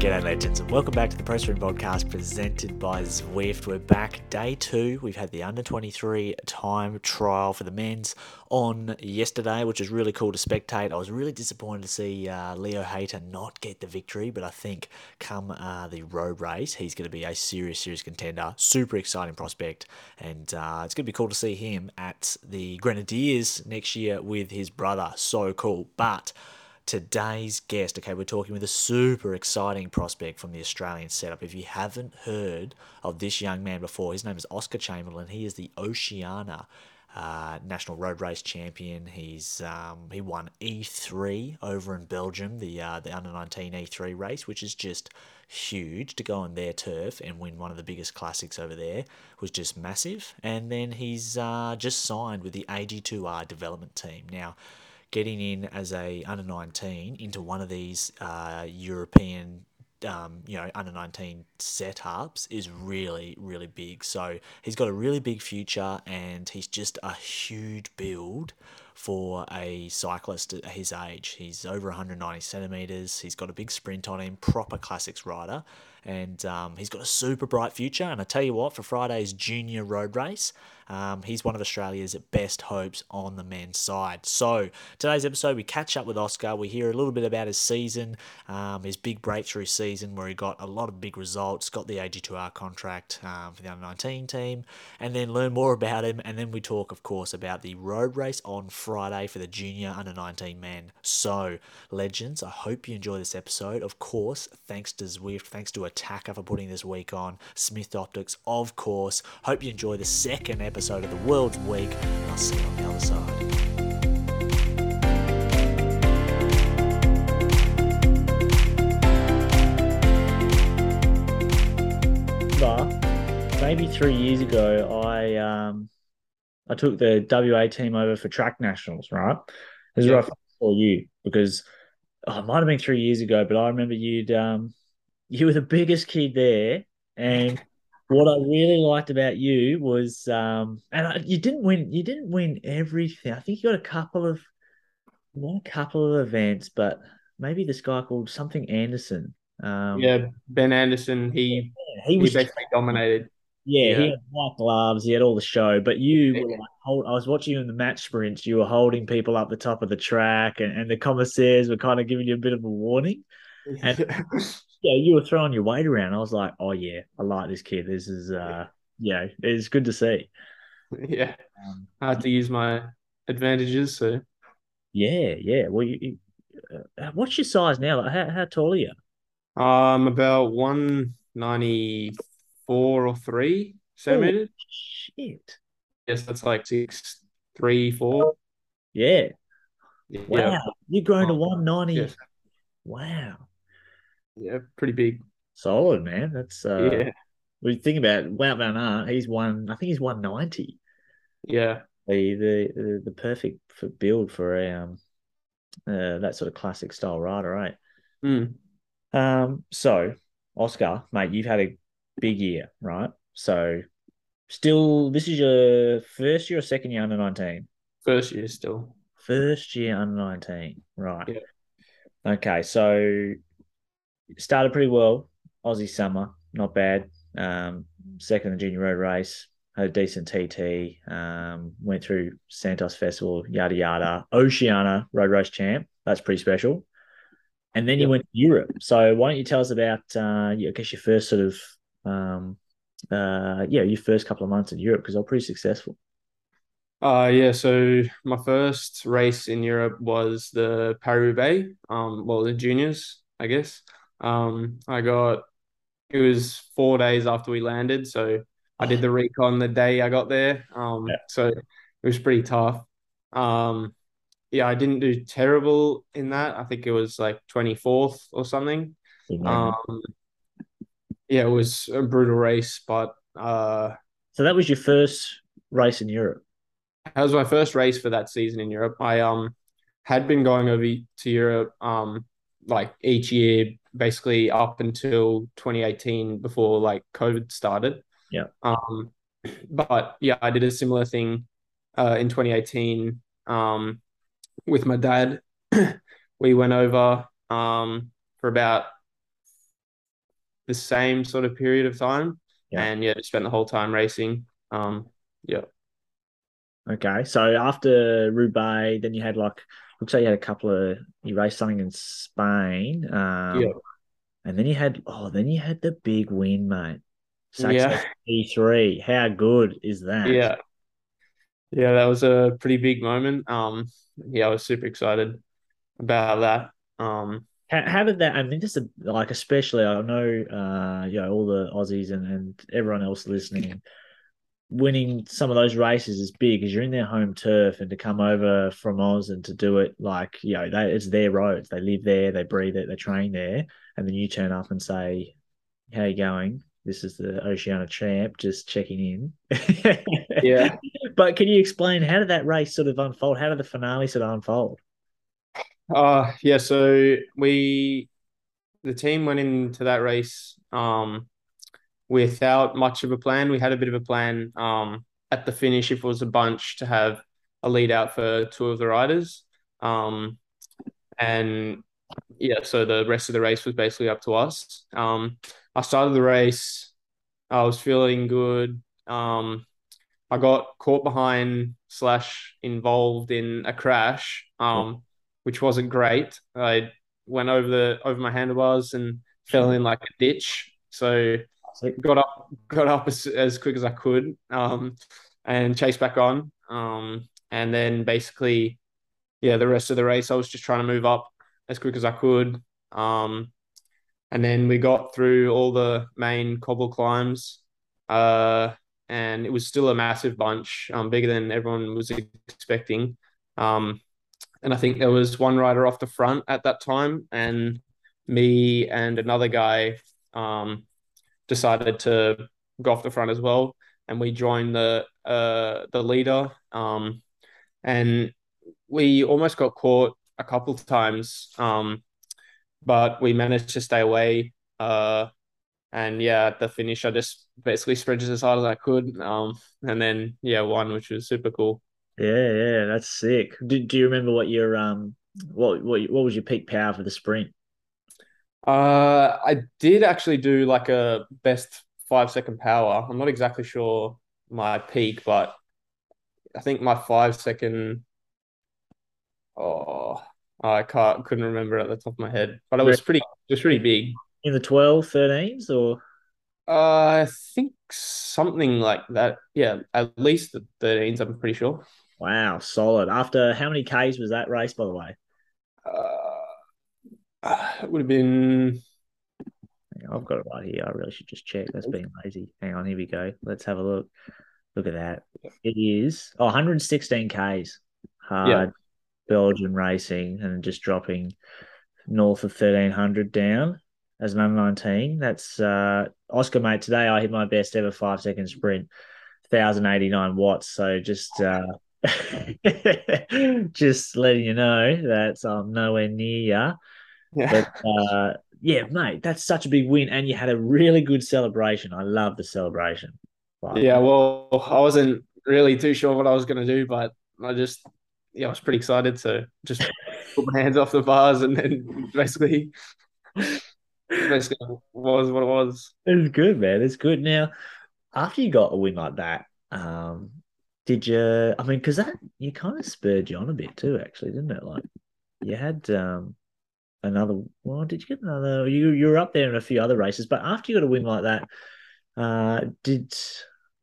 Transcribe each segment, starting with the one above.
G'day, legends, and welcome back to the Press Room podcast presented by Zwift. We're back day two. We've had the under 23 time trial for the men's on yesterday, which is really cool to spectate. I was really disappointed to see uh, Leo Hayter not get the victory, but I think come uh, the road race, he's going to be a serious, serious contender. Super exciting prospect, and uh, it's going to be cool to see him at the Grenadiers next year with his brother. So cool. But today's guest. Okay, we're talking with a super exciting prospect from the Australian setup. If you haven't heard of this young man before, his name is Oscar Chamberlain. He is the Oceania uh, national road race champion. He's um, he won E3 over in Belgium, the uh, the under 19 E3 race, which is just huge to go on their turf and win one of the biggest classics over there was just massive. And then he's uh, just signed with the AG2R development team now getting in as a under 19 into one of these uh, European um, you know, under 19 setups is really, really big. So he's got a really big future and he's just a huge build for a cyclist at his age. He's over 190 centimeters. He's got a big sprint on him, proper classics rider, and um, he's got a super bright future. And I tell you what, for Friday's junior road race, um, he's one of Australia's best hopes on the men's side. So, today's episode, we catch up with Oscar. We hear a little bit about his season, um, his big breakthrough season where he got a lot of big results, got the AG2R contract um, for the under 19 team, and then learn more about him. And then we talk, of course, about the road race on Friday for the junior under 19 men. So, legends, I hope you enjoy this episode. Of course, thanks to Zwift, thanks to Attaquer for putting this week on, Smith Optics, of course. Hope you enjoy the second episode of The World's Week. I'll see you on the other side. maybe three years ago, I um, I took the WA team over for track nationals. Right, this is yeah. where I saw you because oh, it might have been three years ago, but I remember you'd um, you were the biggest kid there, and what I really liked about you was, um, and I, you didn't win. You didn't win everything. I think you got a couple of, won a couple of events, but maybe this guy called something Anderson. Um, yeah, Ben Anderson. He yeah, he, was, he basically dominated. Yeah, yeah, he had white gloves. He had all the show, but you yeah. were like, hold, I was watching you in the match sprints. You were holding people up the top of the track, and, and the commissaires were kind of giving you a bit of a warning. And yeah, you were throwing your weight around. I was like, oh yeah, I like this kid. This is uh, yeah, it's good to see. Yeah, um, I have to use my advantages. So yeah, yeah. Well, you, you, uh, what's your size now? Like, how how tall are you? I'm about one ninety four or three centimeters. Oh, shit. Yes, that's like six three four. Yeah. yeah. Wow, you're growing to one ninety. Yes. Wow. Yeah, pretty big. Solid, man. That's uh yeah. We think about Wout Van Aert, he's one I think he's one ninety. Yeah. The, the the the perfect for build for a um uh, that sort of classic style rider, right? Mm. Um, so Oscar, mate, you've had a big year, right? So still this is your first year or second year under nineteen? First year still. First year under nineteen, right. Yeah. Okay, so started pretty well. Aussie summer, not bad. Um, second in the junior road race, had a decent TT. Um, went through Santos Festival, yada yada. Oceania road race champ. That's pretty special. And then you went to Europe. So why don't you tell us about, uh, I guess your first sort of, um, uh, yeah, your first couple of months in Europe because they're pretty successful. Uh, yeah. So my first race in Europe was the Paris-Roubaix, Um, well, the juniors, I guess. Um, I got it was four days after we landed, so I did the recon the day I got there. Um, yeah. so it was pretty tough. Um, yeah, I didn't do terrible in that. I think it was like twenty fourth or something. Um, yeah, it was a brutal race, but uh, so that was your first race in Europe. That was my first race for that season in Europe. I um had been going over to Europe um like each year basically up until 2018 before like COVID started. Yeah. Um, but yeah, I did a similar thing uh, in 2018 um, with my dad. we went over um, for about the same sort of period of time. Yeah. And yeah, spent the whole time racing. Um, yeah. Okay, so after Roubaix, then you had like looks like you had a couple of you raced something in Spain. Um, Yeah. and then you had oh, then you had the big win, mate. Yeah. E3. How good is that? Yeah. Yeah, that was a pretty big moment. Um, yeah, I was super excited about that. Um, How, how did that? I mean, just like especially I know, uh, you know, all the Aussies and, and everyone else listening, winning some of those races is big because you're in their home turf, and to come over from Oz and to do it like you know, they, it's their roads. They live there, they breathe it, they train there, and then you turn up and say, "How you going?" This is the Oceania champ, just checking in. Yeah. But can you explain how did that race sort of unfold? How did the finale sort of unfold? Uh, yeah, so we the team went into that race um without much of a plan. We had a bit of a plan um at the finish if it was a bunch to have a lead out for two of the riders. Um and yeah, so the rest of the race was basically up to us. Um I started the race, I was feeling good. Um I got caught behind slash involved in a crash. Um which wasn't great. I went over the over my handlebars and fell in like a ditch. So got up got up as, as quick as I could um, and chased back on. Um, and then basically, yeah, the rest of the race I was just trying to move up as quick as I could. Um, and then we got through all the main cobble climbs. Uh, and it was still a massive bunch, um, bigger than everyone was expecting. Um, and I think there was one rider off the front at that time, and me and another guy um, decided to go off the front as well, and we joined the uh, the leader, um, and we almost got caught a couple times, um, but we managed to stay away. Uh, and yeah, at the finish, I just basically sprinted as hard as I could, um, and then yeah, won, which was super cool. Yeah, yeah, that's sick. Do, do you remember what your um what what what was your peak power for the sprint? Uh, I did actually do like a best five second power. I'm not exactly sure my peak, but I think my five second. Oh, I can't couldn't remember at the top of my head, but it was pretty. It was pretty big. In the 12, 13s or Uh, I think something like that. Yeah, at least the 13s. I'm pretty sure. Wow, solid. After how many Ks was that race, by the way? Uh, it would have been. On, I've got it right here. I really should just check. That's being lazy. Hang on, here we go. Let's have a look. Look at that. It is oh, 116 Ks. Hard Yeah. Belgian racing and just dropping north of 1300 down as an under 19. That's uh, Oscar, mate. Today I hit my best ever five second sprint, 1089 watts. So just uh, just letting you know that I'm nowhere near you. Yeah. But uh, yeah, mate, that's such a big win, and you had a really good celebration. I love the celebration. Like, Yeah, well, I wasn't really too sure what I was going to do, but I just, yeah, I was pretty excited. So just put my hands off the bars and then basically, basically was what it was. it's good, man. It's good. Now, after you got a win like that, um, did you? I mean, because that you kind of spurred you on a bit too, actually, didn't it? Like you had um another. Well, did you get another? You you were up there in a few other races, but after you got a win like that, uh, did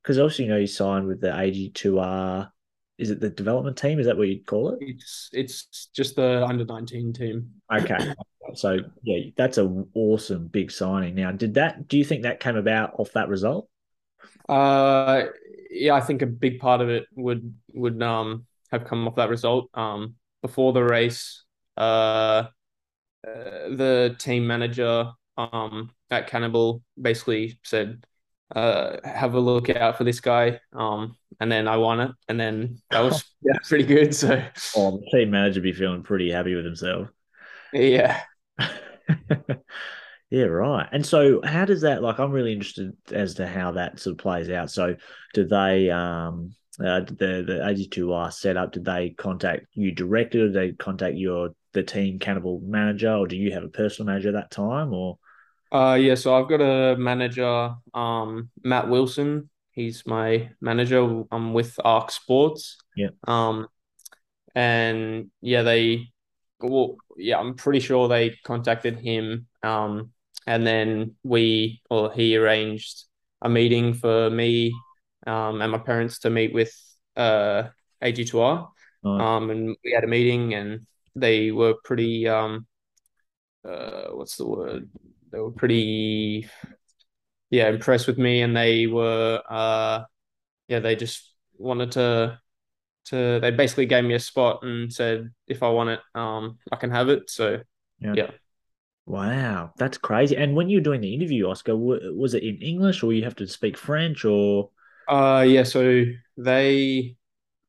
because obviously you know you signed with the AG2R. Is it the development team? Is that what you'd call it? It's it's just the under 19 team. Okay. So yeah, that's an awesome big signing. Now, did that? Do you think that came about off that result? Uh, yeah, I think a big part of it would would um have come off that result. Um, before the race, uh, uh the team manager um at Cannibal basically said, uh, have a look out for this guy. Um, and then I won it, and then that was yeah pretty good. So Oh, the team manager be feeling pretty happy with himself. yeah, yeah, right. And so, how does that? Like, I'm really interested as to how that sort of plays out. So, do they? Um, uh, the the AG2R setup? Did they contact you directly, or did they contact your the team Cannibal manager, or do you have a personal manager at that time, or? Uh, yeah, so I've got a manager, um, Matt Wilson. He's my manager. I'm with Arc Sports. Yeah. Um, and yeah, they, well, yeah, I'm pretty sure they contacted him. Um, and then we, or he arranged a meeting for me, um, and my parents to meet with, uh, AG2R. Nice. Um, and we had a meeting and they were pretty, um, uh, what's the word? They were pretty, yeah, impressed with me, and they were, uh, yeah, they just wanted to, to. They basically gave me a spot and said if I want it, um, I can have it. So Yeah. yeah, Wow, that's crazy. And when you were doing the interview, Oscar, w- was it in English or you have to speak French or? uh, yeah. So they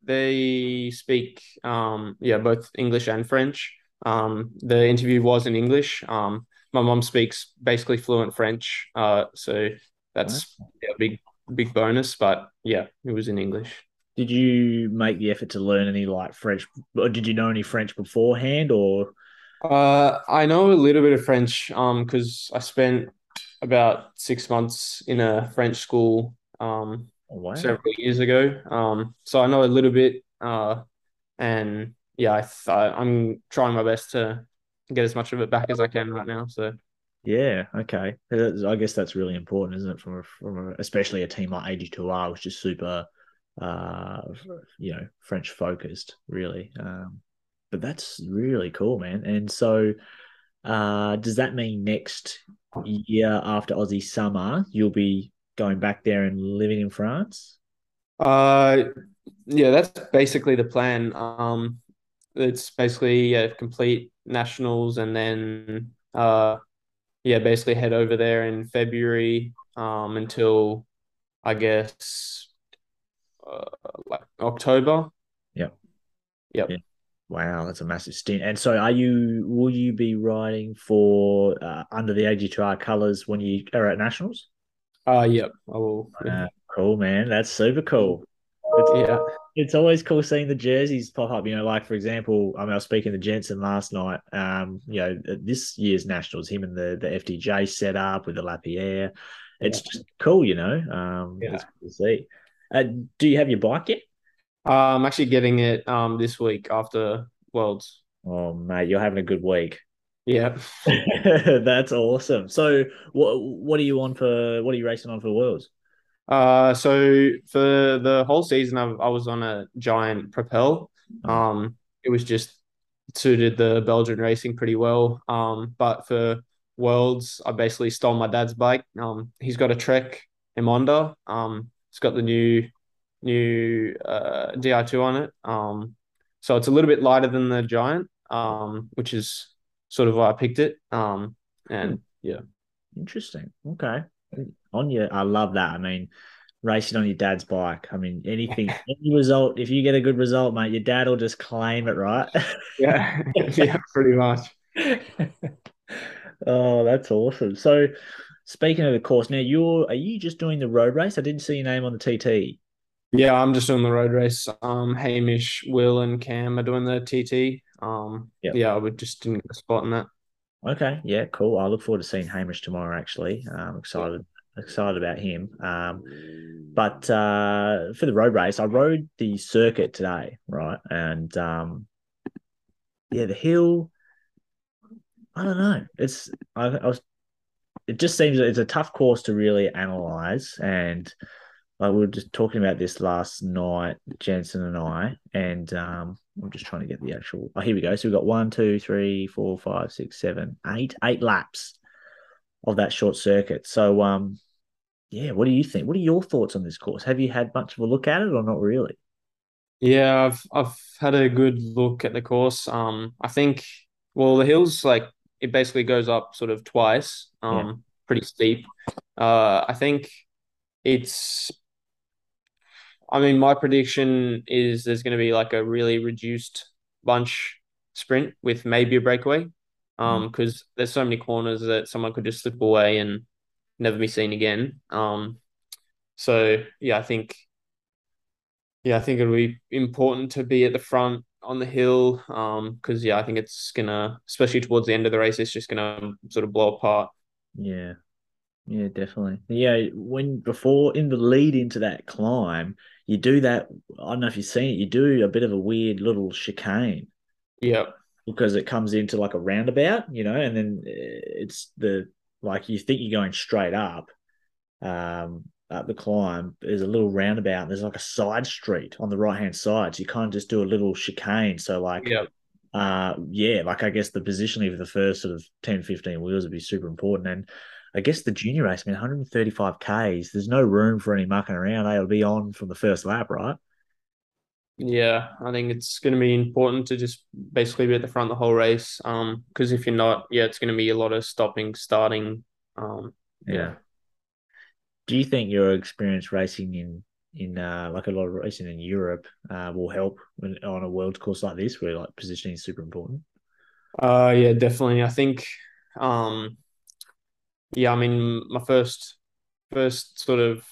they speak, um, yeah, both English and French. Um, the interview was in English. Um, my mom speaks basically fluent French. Uh, so that's yeah, a big big bonus. But yeah, it was in English. Did you make the effort to learn any like French, or did you know any French beforehand or? Uh, I know a little bit of French, um, because I spent about six months in a French school, um, Oh, wow. several years ago. Um, so I know a little bit, uh, and yeah, I th I'm trying my best to get as much of it back as I can right now. So Yeah, okay. That's- I guess that's really important, isn't it? From a, from a, especially a team like AG2R, which is super, uh, you know, French focused, really. Um, but that's really cool, man. And so, uh, does that mean next year after Aussie summer, you'll be going back there and living in France? Uh, yeah, that's basically the plan. Um, it's basically yeah, complete nationals and then uh, yeah, basically head over there in February um until I guess uh, like October. Yep. Yep. Yeah. Wow, that's a massive stint. And so, are you? Will you be riding for uh, under the AG2R colours when you are at nationals? Uh, yep. I will. Uh, cool, man. That's super cool. It's, Yeah. it's always cool seeing the jerseys pop up. You know, like for example, I mean, I was speaking to Jensen last night. Um, you know, this year's nationals, him and the the FDJ set up with the Lapierre. It's just cool, you know. Um, Yeah. it's cool to see. Uh, do you have your bike yet? Uh, I'm actually getting it um this week after Worlds. Oh, mate, you're having a good week. Yeah. That's awesome. So, what what are you on for? What are you racing on for Worlds? Uh, so for the whole season, I, I was on a giant Propel. Oh. Um, it was just suited the Belgian racing pretty well. Um, but for Worlds, I basically stole my dad's bike. Um, he's got a Trek Emonda. Um, it's got the new new uh Di2 on it. Um, so it's a little bit lighter than the Giant. Um, which is sort of why I picked it. Um, and yeah. Interesting. Okay. On your, I love that. I mean, racing on your dad's bike. I mean, anything, any result. If you get a good result, mate, your dad will just claim it, right? Yeah, yeah, pretty much. oh, that's awesome. So, speaking of the course, now you're are you just doing the road race? I didn't see your name on the TT. Yeah, I'm just doing the road race. Um, Hamish, Will, and Cam are doing the TT. Um, Yep. yeah, I would just didn't get a spot in that. Okay, yeah, cool. I look forward to seeing Hamish tomorrow. Actually, I'm excited excited about him. Um, but uh, for the road race, I rode the circuit today, right? And um, yeah, the hill. I don't know. It's I, I was. It just seems it's a tough course to really analyze, and like we were just talking about this last night, Jensen and I, and um, I'm just trying to get the actual. Oh, here we go. So we've got one, two, three, four, five, six, seven, eight, eight laps of that short circuit. So, um, yeah, what do you think? What are your thoughts on this course? Have you had much of a look at it or not really? Yeah, I've I've had a good look at the course. Um, I think well the hills like it basically goes up sort of twice. Um, pretty steep. Uh, I think it's. I mean, my prediction is there's going to be like a really reduced bunch sprint with maybe a breakaway. Um, because there's so many corners that someone could just slip away and never be seen again. Um, so yeah, I think yeah, I think it'll be important to be at the front on the hill. Um, because yeah, I think it's gonna, especially towards the end of the race, it's just gonna sort of blow apart. Yeah. Yeah, definitely. Yeah, when before in the lead into that climb, you do that. I don't know if you've seen it. You do a bit of a weird little chicane Yeah. because it comes into like a roundabout, you know, and then uh, it's the like you think you're going straight up, um, up the climb. There's a little roundabout. There's like a side street on the right hand side, so you kind of just do a little chicane. So like, Yeah. uh, yeah, like I guess the positioning of the first sort of 10, 15 wheels would be super important. And I guess the junior race, I mean, 135 Ks, there's no room for any mucking around. They'll be on from the first lap, right? Yeah, I think it's going to be important to just basically be at the front the whole race. Um, because if you're not, yeah, it's going to be a lot of stopping, starting. Um, Yeah. Do you think your experience racing in in uh, like a lot of racing in Europe uh, will help when, on a world course like this, where like positioning is super important? Uh, yeah, definitely. I think, um, yeah, I mean, my first first sort of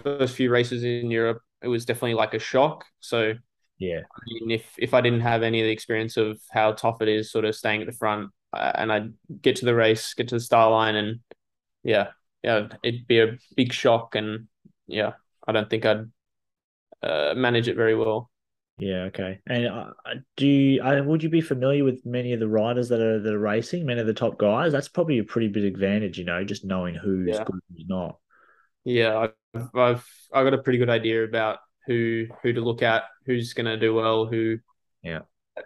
first few races in Europe, it was definitely like a shock. So, I Yeah, mean, if if I didn't have any of the experience of how tough it is, sort of staying at the front, uh, and I'd get to the race, get to the start line, and yeah, yeah, it'd be a big shock, and yeah, I don't think I'd uh, manage it very well. Yeah, okay. And uh, do you, uh, would you be familiar with many of the riders that are that are racing, many of the top guys? That's probably a pretty big advantage, you know, just knowing who's Yeah, good and who's not. yeah, I've I've I got a pretty good idea about who who to look at, who's gonna do well, who Yeah,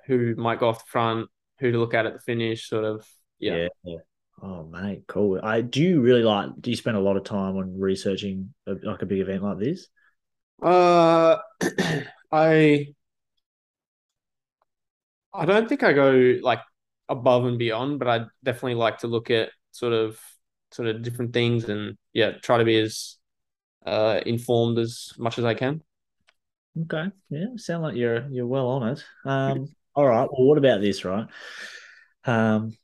who might go off the front, who to look at at the finish, sort of. Yeah. yeah, yeah. Oh, mate, cool. I do you really like? Do you spend a lot of time on researching a, like a big event like this? Uh, I I don't think I go like above and beyond, but I definitely like to look at sort of sort of different things and yeah, try to be as uh informed as much as I can. Okay. Yeah, sound like you're you're well on it. Um, all right. Well, what about this, right? Um,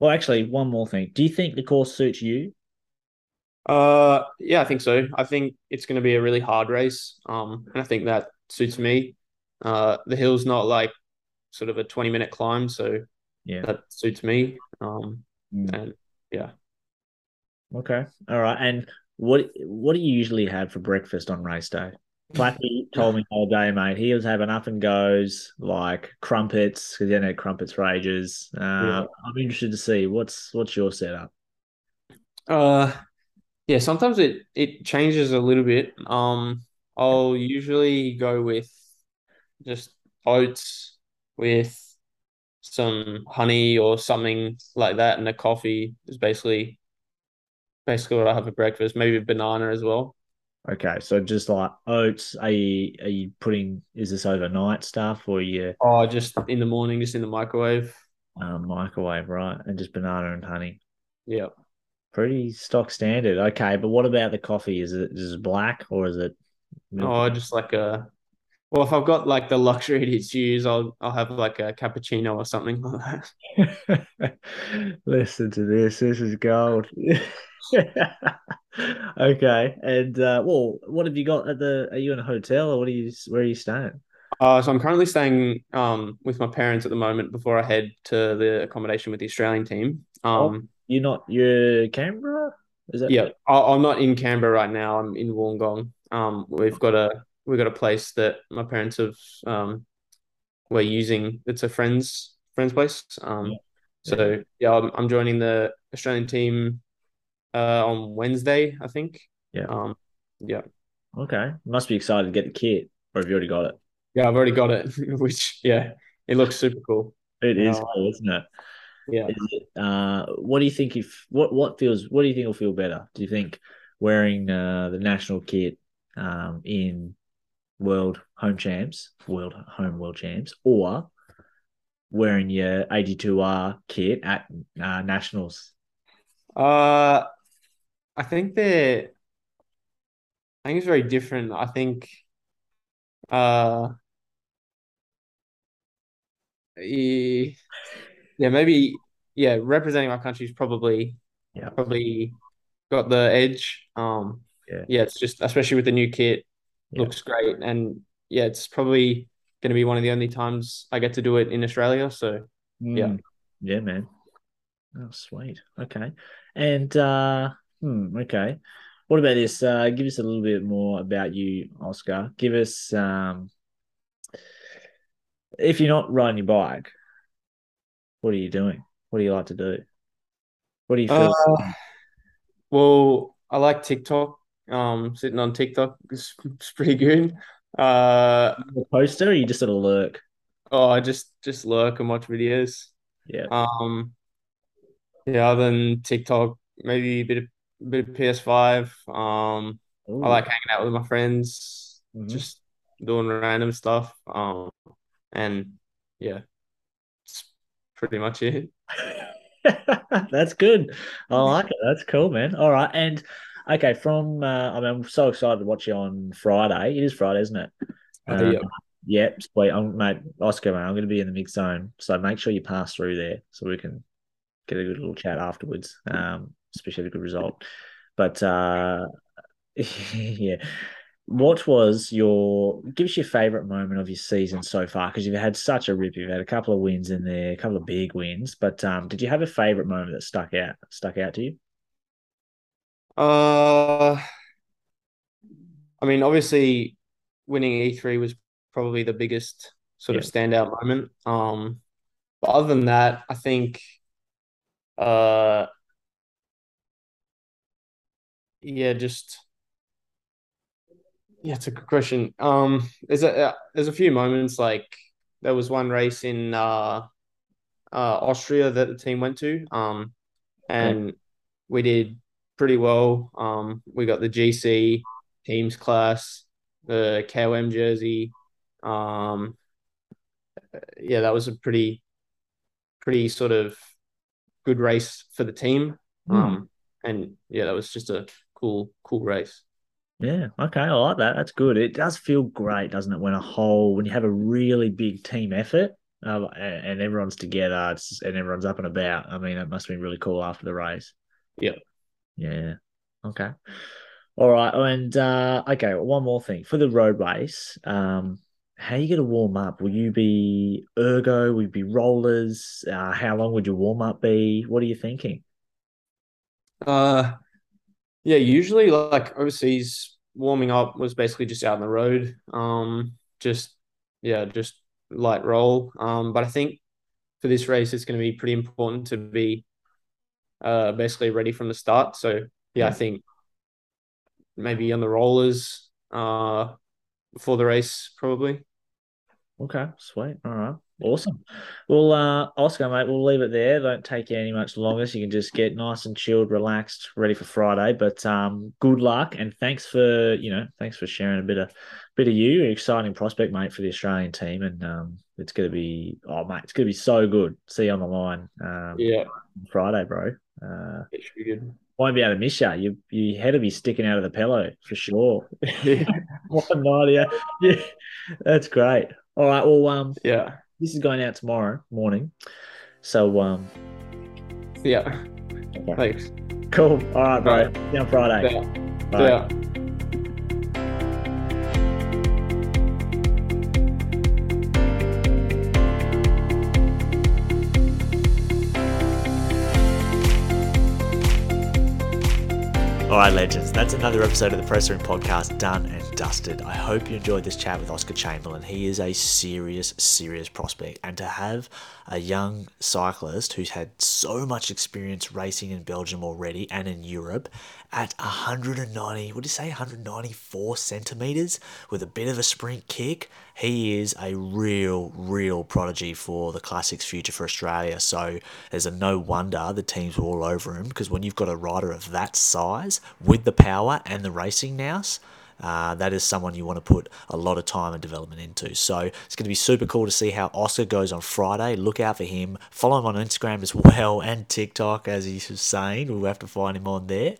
well, actually, one more thing. Do you think the course suits you? Uh, yeah, I think so. I think it's going to be a really hard race. Um, and I think that suits me. Uh, the hill's not like sort of a 20 minute climb, so Yeah. that suits me. Um, Mm. and yeah. Okay. All right. And what what do you usually have for breakfast on race day? Flappy told me all day, mate. He was having up and goes like crumpets because he had crumpets for ages. Uh, Yeah. I'm interested to see what's what's your setup. Uh, yeah, sometimes it it changes a little bit. Um, I'll usually go with just oats with some honey or something like that, and a coffee is basically basically what I have for breakfast. Maybe a banana as well. Okay, so just like oats, are you are you putting is this overnight stuff or you Oh, just in the morning, just in the microwave. um, microwave, right? And just banana and honey. Yeah. Pretty stock standard. Okay, but what about the coffee? Is it is it black or is it milk? Oh, just like a. Well, if I've got like the luxury to choose, I'll I'll have like a cappuccino or something like that. Listen to this. This is gold. Okay, and uh, well, what have you got at the? Are you in a hotel or what are you? Where are you staying? Uh, so I'm currently staying um with my parents at the moment before I head to the accommodation with the Australian team. Oh, Um, you're not. You're Canberra. Is that? yeah, I, I'm not in Canberra right now. I'm in Wollongong. Um, we've got a we've got a place that my parents have um we're using. It's a friend's friend's place. Um, Yeah. so yeah, I'm I'm joining the Australian team uh on Wednesday, I think. Yeah. Um, yeah, Okay. Must be excited to get the kit, or have you already got it? yeah, I've already got it, which yeah, it looks super cool. It is Uh, cool, isn't it? yeah. Is it? Uh, what do you think? If what what feels? What do you think will feel better? Do you think wearing uh, the national kit um, in World Home Champs, World Home World Champs, or wearing your AG2R kit at uh, Nationals? Uh, I think they're. I think it's very different. I think. Uh, yeah, maybe. Yeah, representing my country is probably Yeah. probably got the edge. Um, Yeah. yeah, it's just especially with the new kit, Yeah. looks great, and yeah, it's probably going to be one of the only times I get to do it in Australia. So yeah, Mm. Yeah, man. Oh, sweet. Okay. And uh hmm, okay. What about this? Uh give us a little bit more about you, Oscar. Give us um if you're not riding your bike, what are you doing? What do you like to do? What do you feel? Uh, well, I like TikTok. Um, sitting on TikTok is, pretty good. Uh, a poster or you just sort of lurk? oh, I just just lurk and watch videos. Yeah. Um, yeah, other than TikTok, maybe a bit of a bit of PS5. Um, I like hanging out with my friends, Mhm. just doing random stuff. Um, and yeah, it's pretty much it. That's good. I like it. That's cool, man. All right. And okay, from uh, I mean, I'm so excited to watch you on Friday. It is Friday, isn't it? Yeah, yeah, sweet. I'm, mate, Oscar, man, I'm going to be in the mix zone, so make sure you pass through there so we can get a good little chat afterwards. Um, especially a good result. But uh, yeah, what was your give us your favorite moment of your season so far? Because you've had such a rip. You've had a couple of wins in there, a couple of big wins. But um, did you have a favorite moment that stuck out stuck out to you? Uh, I mean, obviously, winning E3 was probably the biggest sort of standout moment. Um, but other than that, I think, uh, yeah, just yeah, it's a good question. Um, there's a uh, there's a few moments like there was one race in uh, uh Austria that the team went to. Um, and we did pretty well. Um, we got the GC teams class, the KOM jersey. Um, yeah, that was a pretty pretty sort of good race for the team. Hmm. Um, and yeah, that was just a cool cool race. Yeah. Okay. I like that. That's good. It does feel great, doesn't it? When a whole when you have a really big team effort. Uh, and, and everyone's together it's, and everyone's up and about. I mean, it must have been really cool after the race. Yeah. Yeah. Okay. All right. And uh, okay, one more thing for the road race. Um, how are you going to warm up? Will you be ergo? Will you be rollers? Uh, how long would your warm up be? What are you thinking? Uh, yeah. Usually, like overseas, warming up was basically just out on the road. Um, just yeah, just light roll. Um, but I think for this race, it's going to be pretty important to be uh, basically ready from the start. So yeah, I think maybe on the rollers uh, before the race, probably. Okay. Sweet. All right. Awesome. Well, uh, Oscar, mate, we'll leave it there. Don't take you any much longer, so you can just get nice and chilled, relaxed, ready for Friday. But um, good luck and thanks for you know thanks for sharing a bit of bit of you. exciting prospect, mate, for the Australian team, and um, it's gonna be oh mate, it's gonna be so good. See you on the line um, Yeah, Friday, bro. Uh, it should be good. won't be able to miss you. You your head will be sticking out of the pillow for sure. Yeah, One night, yeah, yeah, that's great. All right, well, um, yeah, this is going out tomorrow morning. So, um, yeah. Thanks. cool. All right, bro. right. See you on Friday. Yeah, Bye. yeah. All right, legends. That's another episode of the Press Room Podcast done and dusted. I hope you enjoyed this chat with Oscar Chamberlain. He is a serious, serious prospect. And to have a young cyclist who's had so much experience racing in Belgium already and in Europe at 190, what do you say, 194 centimeters with a bit of a sprint kick, he is a real, real prodigy for the Classics future for Australia. So there's a no wonder the teams were all over him because when you've got a rider of that size with the power and the racing nous, uh, that is someone you want to put a lot of time and development into. So it's going to be super cool to see how Oscar goes on Friday. Look out for him. Follow him on Instagram as well and TikTok, as he was saying. We'll have to find him on there.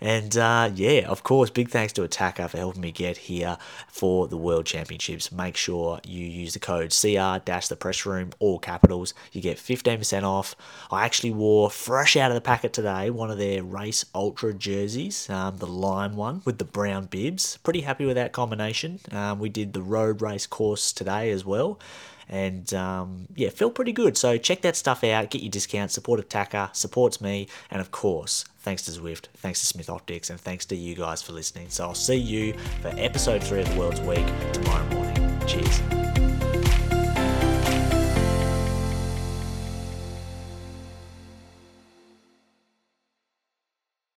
And uh, yeah, of course, big thanks to Attaquer for helping me get here for the World Championships. Make sure you use the code CR dash the press room, all capitals. You get 15% off. I actually wore fresh out of the packet today one of their race ultra jerseys, um, the lime one with the brown bibs. Pretty happy with that combination. Um, we did the road race course today as well and um, yeah, feel pretty good. So check that stuff out, get your discount, support Attaquer, supports me, and of course, thanks to Zwift, thanks to Smith Optics, and thanks to you guys for listening. So I'll see you for episode three of the World's Week tomorrow morning. Cheers.